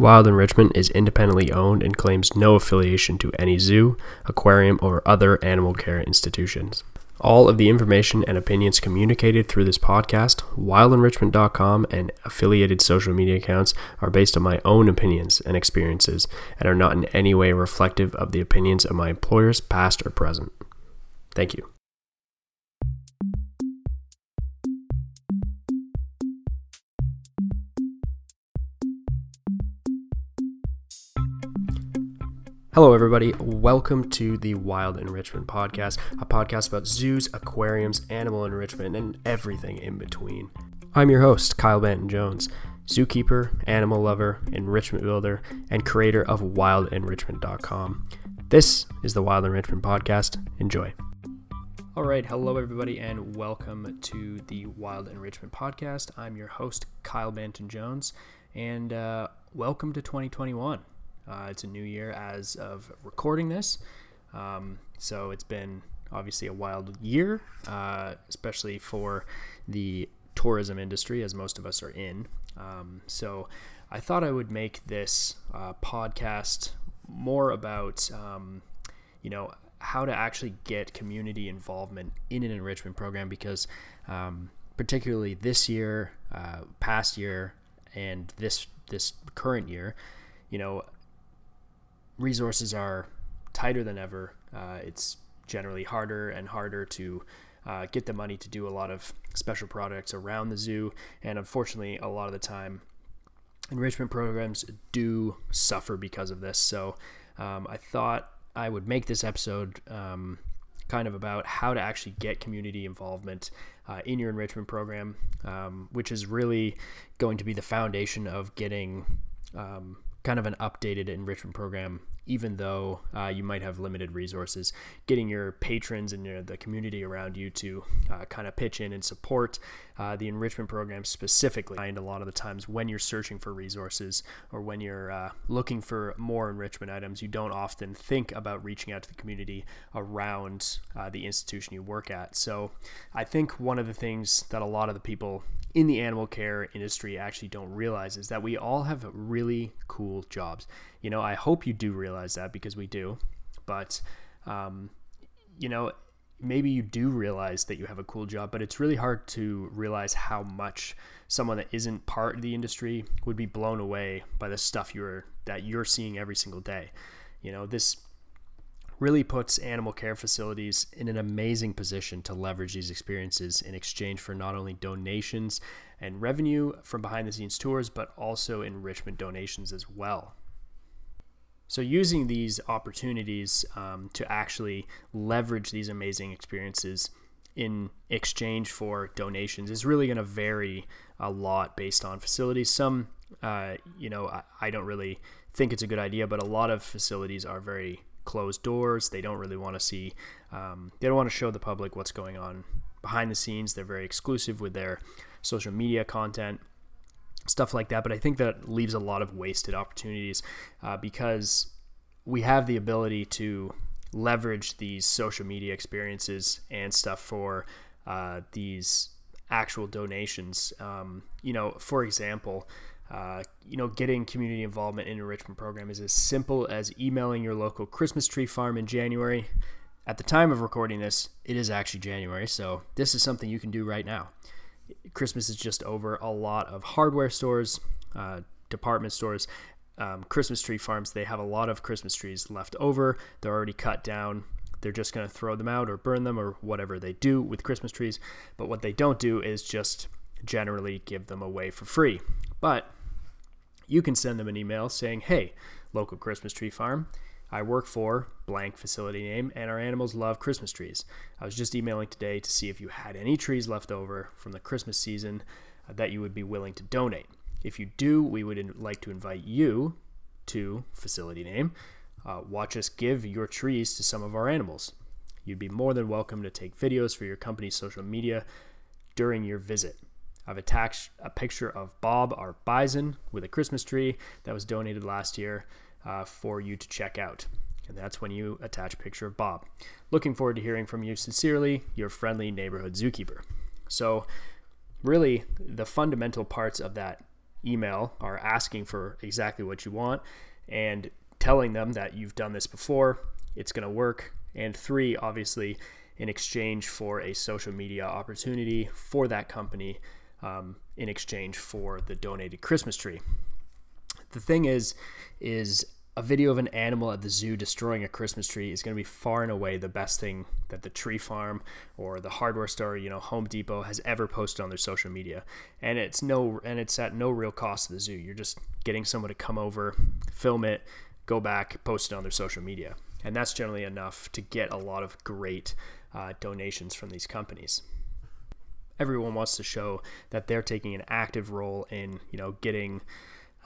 Wild Enrichment is independently owned and claims no affiliation to any zoo, aquarium, or other animal care institutions. All of the information and opinions communicated through this podcast, wildenrichment.com, and affiliated social media accounts are based on my own opinions and experiences and are not in any way reflective of the opinions of my employers, past or present. Thank you. Hello, everybody. Welcome to the Wild Enrichment Podcast, a podcast about zoos, aquariums, animal enrichment, and everything in between. I'm your host, Kyle Benton Jones, zookeeper, animal lover, enrichment builder, and creator of wildenrichment.com. This is the Wild Enrichment Podcast. Enjoy. All right. Hello, everybody, and welcome to the Wild Enrichment Podcast. I'm your host, Kyle Benton Jones, and uh, welcome to 2021. Uh, it's a new year as of recording this. Um, so it's been obviously a wild year, uh, especially for the tourism industry, as most of us are in. Um, so I thought I would make this uh, podcast more about, um, you know, how to actually get community involvement in an enrichment program because, um, particularly this year, uh, past year, and this this current year, you know, resources are tighter than ever. Uh, it's generally harder and harder to uh, get the money to do a lot of special projects around the zoo, and unfortunately, a lot of the time, enrichment programs do suffer because of this. So, um, I thought I would make this episode um, kind of about how to actually get community involvement uh, in your enrichment program, um, which is really going to be the foundation of getting um, kind of an updated enrichment program, even though uh, you might have limited resources. Getting your patrons and the community around you to uh, kind of pitch in and support uh, the enrichment program specifically. And a lot of the times when you're searching for resources or when you're uh, looking for more enrichment items, you don't often think about reaching out to the community around uh, the institution you work at. So I think one of the things that a lot of the people in the animal care industry actually don't realize is that we all have really cool jobs. You know, I hope you do realize that because we do. But, um, you know, maybe you do realize that you have a cool job, but it's really hard to realize how much someone that isn't part of the industry would be blown away by the stuff you're that you're seeing every single day. You know, this really puts animal care facilities in an amazing position to leverage these experiences in exchange for not only donations and revenue from behind the scenes tours, but also enrichment donations as well. So, using these opportunities um, to actually leverage these amazing experiences in exchange for donations is really going to vary a lot based on facilities. Some, uh, you know, I, I don't really think it's a good idea, but a lot of facilities are very closed doors. They don't really want to see, um, they don't want to show the public what's going on behind the scenes. They're very exclusive with their social media content, stuff like that. But I think that leaves a lot of wasted opportunities uh, because we have the ability to leverage these social media experiences and stuff for uh, these actual donations. Um, you know, for example, uh, you know, getting community involvement in enrichment program is as simple as emailing your local Christmas tree farm in January. At the time of recording this, it is actually January, so this is something you can do right now. Christmas is just over. A lot of hardware stores, uh, department stores, um, Christmas tree farms, they have a lot of Christmas trees left over. They're already cut down. They're just going to throw them out or burn them or whatever they do with Christmas trees. But what they don't do is just generally give them away for free. But you can send them an email saying, hey, local Christmas tree farm, I work for blank facility name, and our animals love Christmas trees. I was just emailing today to see if you had any trees left over from the Christmas season uh, that you would be willing to donate. If you do, we would like to invite you to facility name. Uh, watch us give your trees to some of our animals. You'd be more than welcome to take videos for your company's social media during your visit. I've attached a picture of Bob, our bison, with a Christmas tree that was donated last year uh, for you to check out. And that's when you attach a picture of Bob. Looking forward to hearing from you sincerely, your friendly neighborhood zookeeper. So, really, the fundamental parts of that email are asking for exactly what you want and telling them that you've done this before, it's going to work. And three, obviously, in exchange for a social media opportunity for that company um, in exchange for the donated Christmas tree. The thing is, is a video of an animal at the zoo destroying a Christmas tree is going to be far and away the best thing that the tree farm or the hardware store, you know, Home Depot has ever posted on their social media. And it's no and it's at no real cost to the zoo. You're just getting someone to come over, film it, go back, post it on their social media. And that's generally enough to get a lot of great uh, donations from these companies everyone wants to show that they're taking an active role in you know getting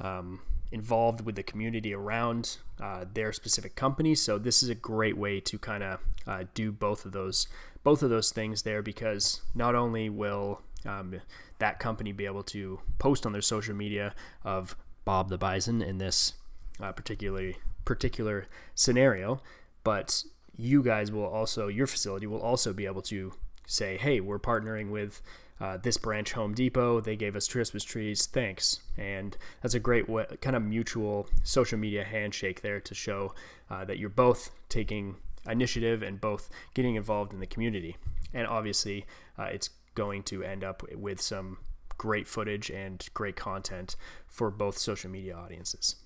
um, involved with the community around uh, their specific company. So this is a great way to kind of uh, do both of those both of those things there because not only will um, that company be able to post on their social media of Bob the Bison in this uh, particularly particular scenario, but you guys will also your facility will also be able to say, hey, we're partnering with uh, this branch Home Depot. They gave us Christmas trees. Thanks. And that's a great way, kind of mutual social media handshake there to show uh, that you're both taking initiative and both getting involved in the community. And obviously, uh, it's going to end up with some great footage and great content for both social media audiences.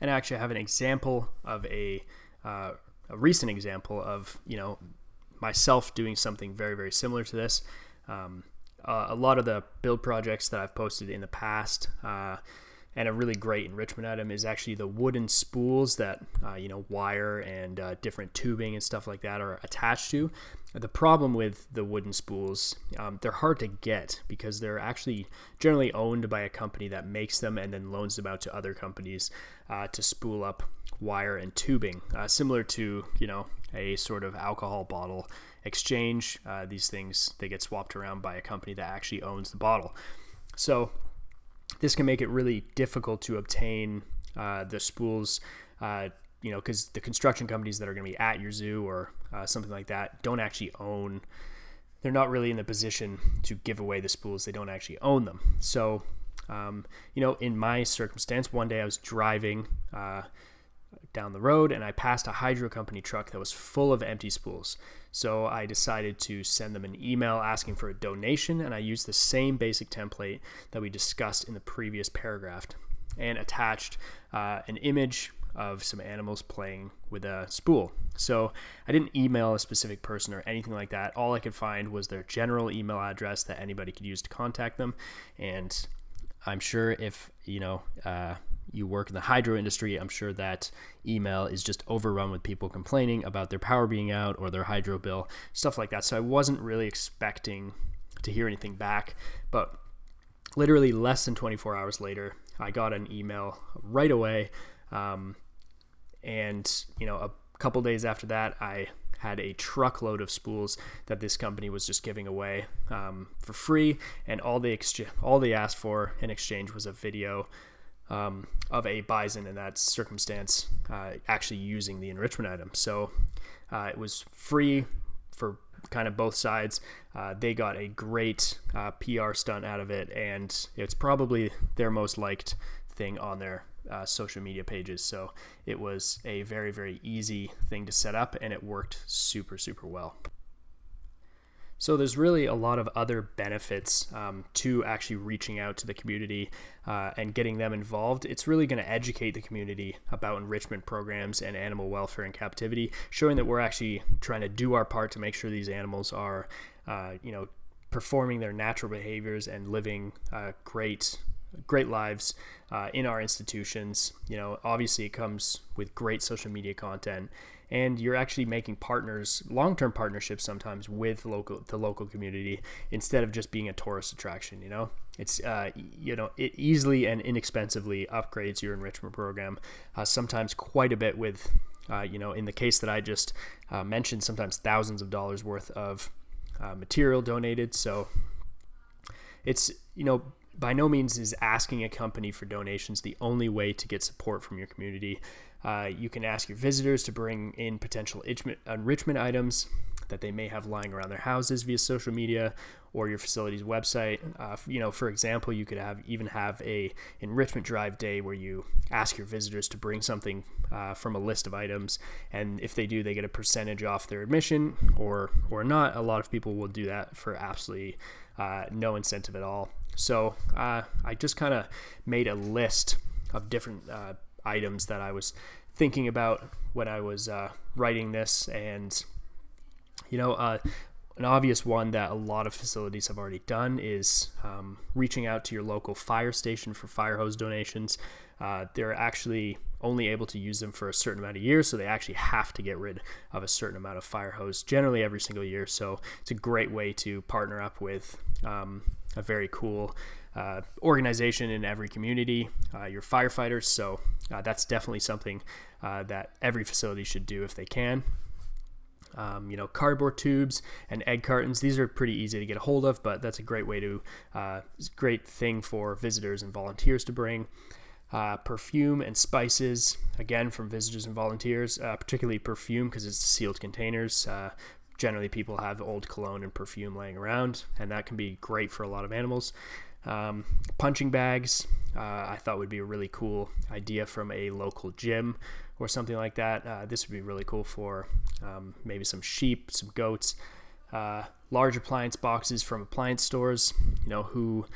And I actually, have an example of a, uh, a recent example of you know myself doing something very very similar to this. Um, uh, a lot of the build projects that I've posted in the past, uh, and a really great enrichment item is actually the wooden spools that uh, you know wire and uh, different tubing and stuff like that are attached to. The problem with the wooden spools, um, they're hard to get because they're actually generally owned by a company that makes them and then loans them out to other companies uh, to spool up wire and tubing, uh, similar to you know a sort of alcohol bottle exchange. Uh, these things they get swapped around by a company that actually owns the bottle. So this can make it really difficult to obtain uh, the spools. Uh, you know, because the construction companies that are going to be at your zoo or uh, something like that don't actually own. They're not really in the position to give away the spools. They don't actually own them. So, um, you know, in my circumstance, one day I was driving uh, down the road and I passed a hydro company truck that was full of empty spools. So I decided to send them an email asking for a donation and I used the same basic template that we discussed in the previous paragraph and attached uh, an image of some animals playing with a spool. So I didn't email a specific person or anything like that. All I could find was their general email address that anybody could use to contact them. And I'm sure if, you know, uh, you work in the hydro industry, I'm sure that email is just overrun with people complaining about their power being out or their hydro bill, stuff like that. So I wasn't really expecting to hear anything back. But literally less than 24 hours later, I got an email right away. Um, and, you know, a couple days after that, I had a truckload of spools that this company was just giving away um, for free, and all they exch- all they asked for in exchange was a video um, of a bison in that circumstance uh, actually using the enrichment item. So uh, it was free for kind of both sides. Uh, they got a great uh, PR stunt out of it, and it's probably their most liked thing on their uh, social media pages. So it was a very, very easy thing to set up, and it worked super, super well. So there's really a lot of other benefits um, to actually reaching out to the community uh, and getting them involved. It's really going to educate the community about enrichment programs and animal welfare in captivity, showing that we're actually trying to do our part to make sure these animals are, uh, you know, performing their natural behaviors and living uh, great great lives uh, in our institutions. You know, obviously it comes with great social media content and you're actually making partners, long-term partnerships sometimes with local the local community instead of just being a tourist attraction. You know, it's uh, you know it easily and inexpensively upgrades your enrichment program, uh, sometimes quite a bit with. Uh, you know, in the case that I just uh, mentioned, sometimes thousands of dollars worth of uh, material donated. So it's you know by no means is asking a company for donations the only way to get support from your community. Uh, you can ask your visitors to bring in potential enrichment items. that they may have lying around their houses via social media or your facility's website. Uh, you know, for example, you could have even have a enrichment drive day where you ask your visitors to bring something uh, from a list of items, and if they do, they get a percentage off their admission, or or not. A lot of people will do that for absolutely uh, no incentive at all. So uh, I just kind of made a list of different uh, items that I was thinking about when I was uh, writing this, and you know, uh, an obvious one that a lot of facilities have already done is um, reaching out to your local fire station for fire hose donations. Uh, they're actually only able to use them for a certain amount of years, so they actually have to get rid of a certain amount of fire hose generally every single year. So it's a great way to partner up with um, a very cool uh, organization in every community, uh, your firefighters. So uh, that's definitely something uh, that every facility should do if they can. Um, you know, cardboard tubes and egg cartons. These are pretty easy to get a hold of, but that's a great way to, uh, great thing for visitors and volunteers to bring. Uh, perfume and spices, again from visitors and volunteers, particularly perfume because it's sealed containers. Generally, people have old cologne and perfume laying around, and that can be great for a lot of animals. Um, punching bags, uh, I thought would be a really cool idea from a local gym or something like that. Uh, this would be really cool for um, maybe some sheep, some goats. Uh, large appliance boxes from appliance stores, you know, who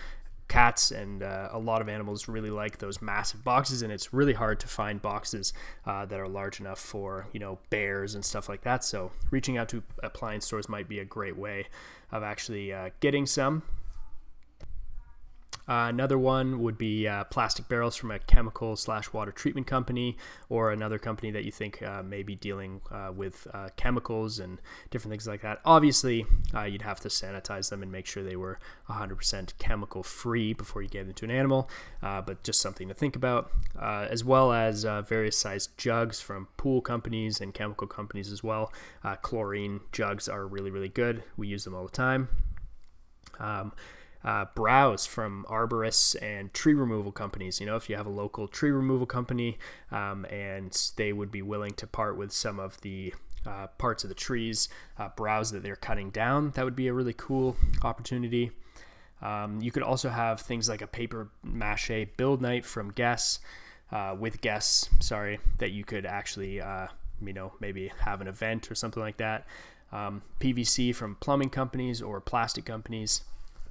cats and uh, a lot of animals really like those massive boxes and it's really hard to find boxes uh, that are large enough for you know bears and stuff like that. So reaching out to appliance stores might be a great way of actually uh, getting some uh, another one would be uh, plastic barrels from a chemical slash water treatment company or another company that you think uh, may be dealing uh, with uh, chemicals and different things like that. Obviously, uh, you'd have to sanitize them and make sure they were 100% chemical free before you gave them to an animal, but just something to think about, as well as various sized jugs from pool companies and chemical companies as well. chlorine jugs are really, really good. We use them all the time. Um, uh, browse from arborists and tree removal companies. You know, if you have a local tree removal company um, and they would be willing to part with some of the uh, parts of the trees, uh, browse that they're cutting down, that would be a really cool opportunity. Um, you could also have things like a paper mache build night from guests, uh, with guests, sorry, that you could actually, uh, you know, maybe have an event or something like that. Um, PVC from plumbing companies or plastic companies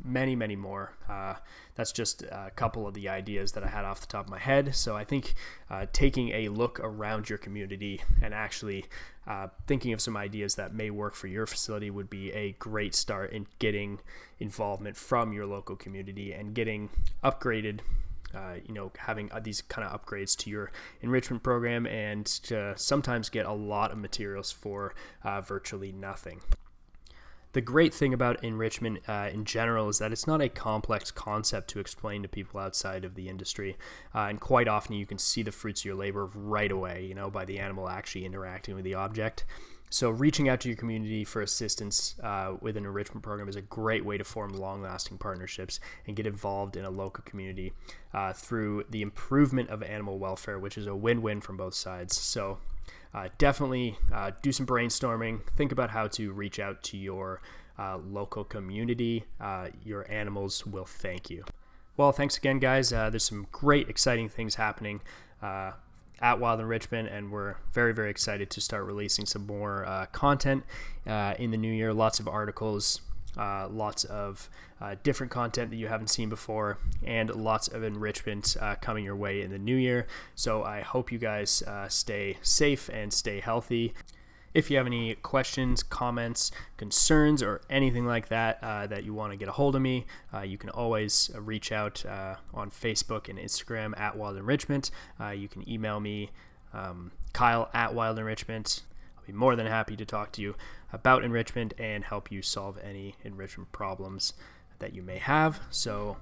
many, many more. Uh, that's just a couple of the ideas that I had off the top of my head. So I think uh, taking a look around your community and actually uh, thinking of some ideas that may work for your facility would be a great start in getting involvement from your local community and getting upgraded. Uh, you know, having uh, these kind of upgrades to your enrichment program and to sometimes get a lot of materials for uh, virtually nothing the great thing about enrichment uh, in general is that it's not a complex concept to explain to people outside of the industry. Uh, and quite often you can see the fruits of your labor right away, you know, by the animal actually interacting with the object. So, reaching out to your community for assistance uh, with an enrichment program is a great way to form long lasting partnerships and get involved in a local community uh, through the improvement of animal welfare, which is a win win from both sides. So, uh, definitely uh, do some brainstorming. Think about how to reach out to your uh, local community. Uh, your animals will thank you. Well, thanks again, guys. Uh, there's some great, exciting things happening uh, at Wild Enrichment, and we're very, very excited to start releasing some more content in the new year. Lots of articles, uh, lots of uh, different content that you haven't seen before, and lots of enrichment uh, coming your way in the new year. So I hope you guys uh, stay safe and stay healthy. If you have any questions, comments, concerns, or anything like that uh, that you want to get a hold of me, uh, you can always reach out on Facebook and Instagram at Wild Enrichment. you can email me, um, Kyle at Wild Enrichment be more than happy to talk to you about enrichment and help you solve any enrichment problems that you may have. So,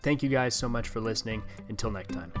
thank you guys so much for listening. Until next time.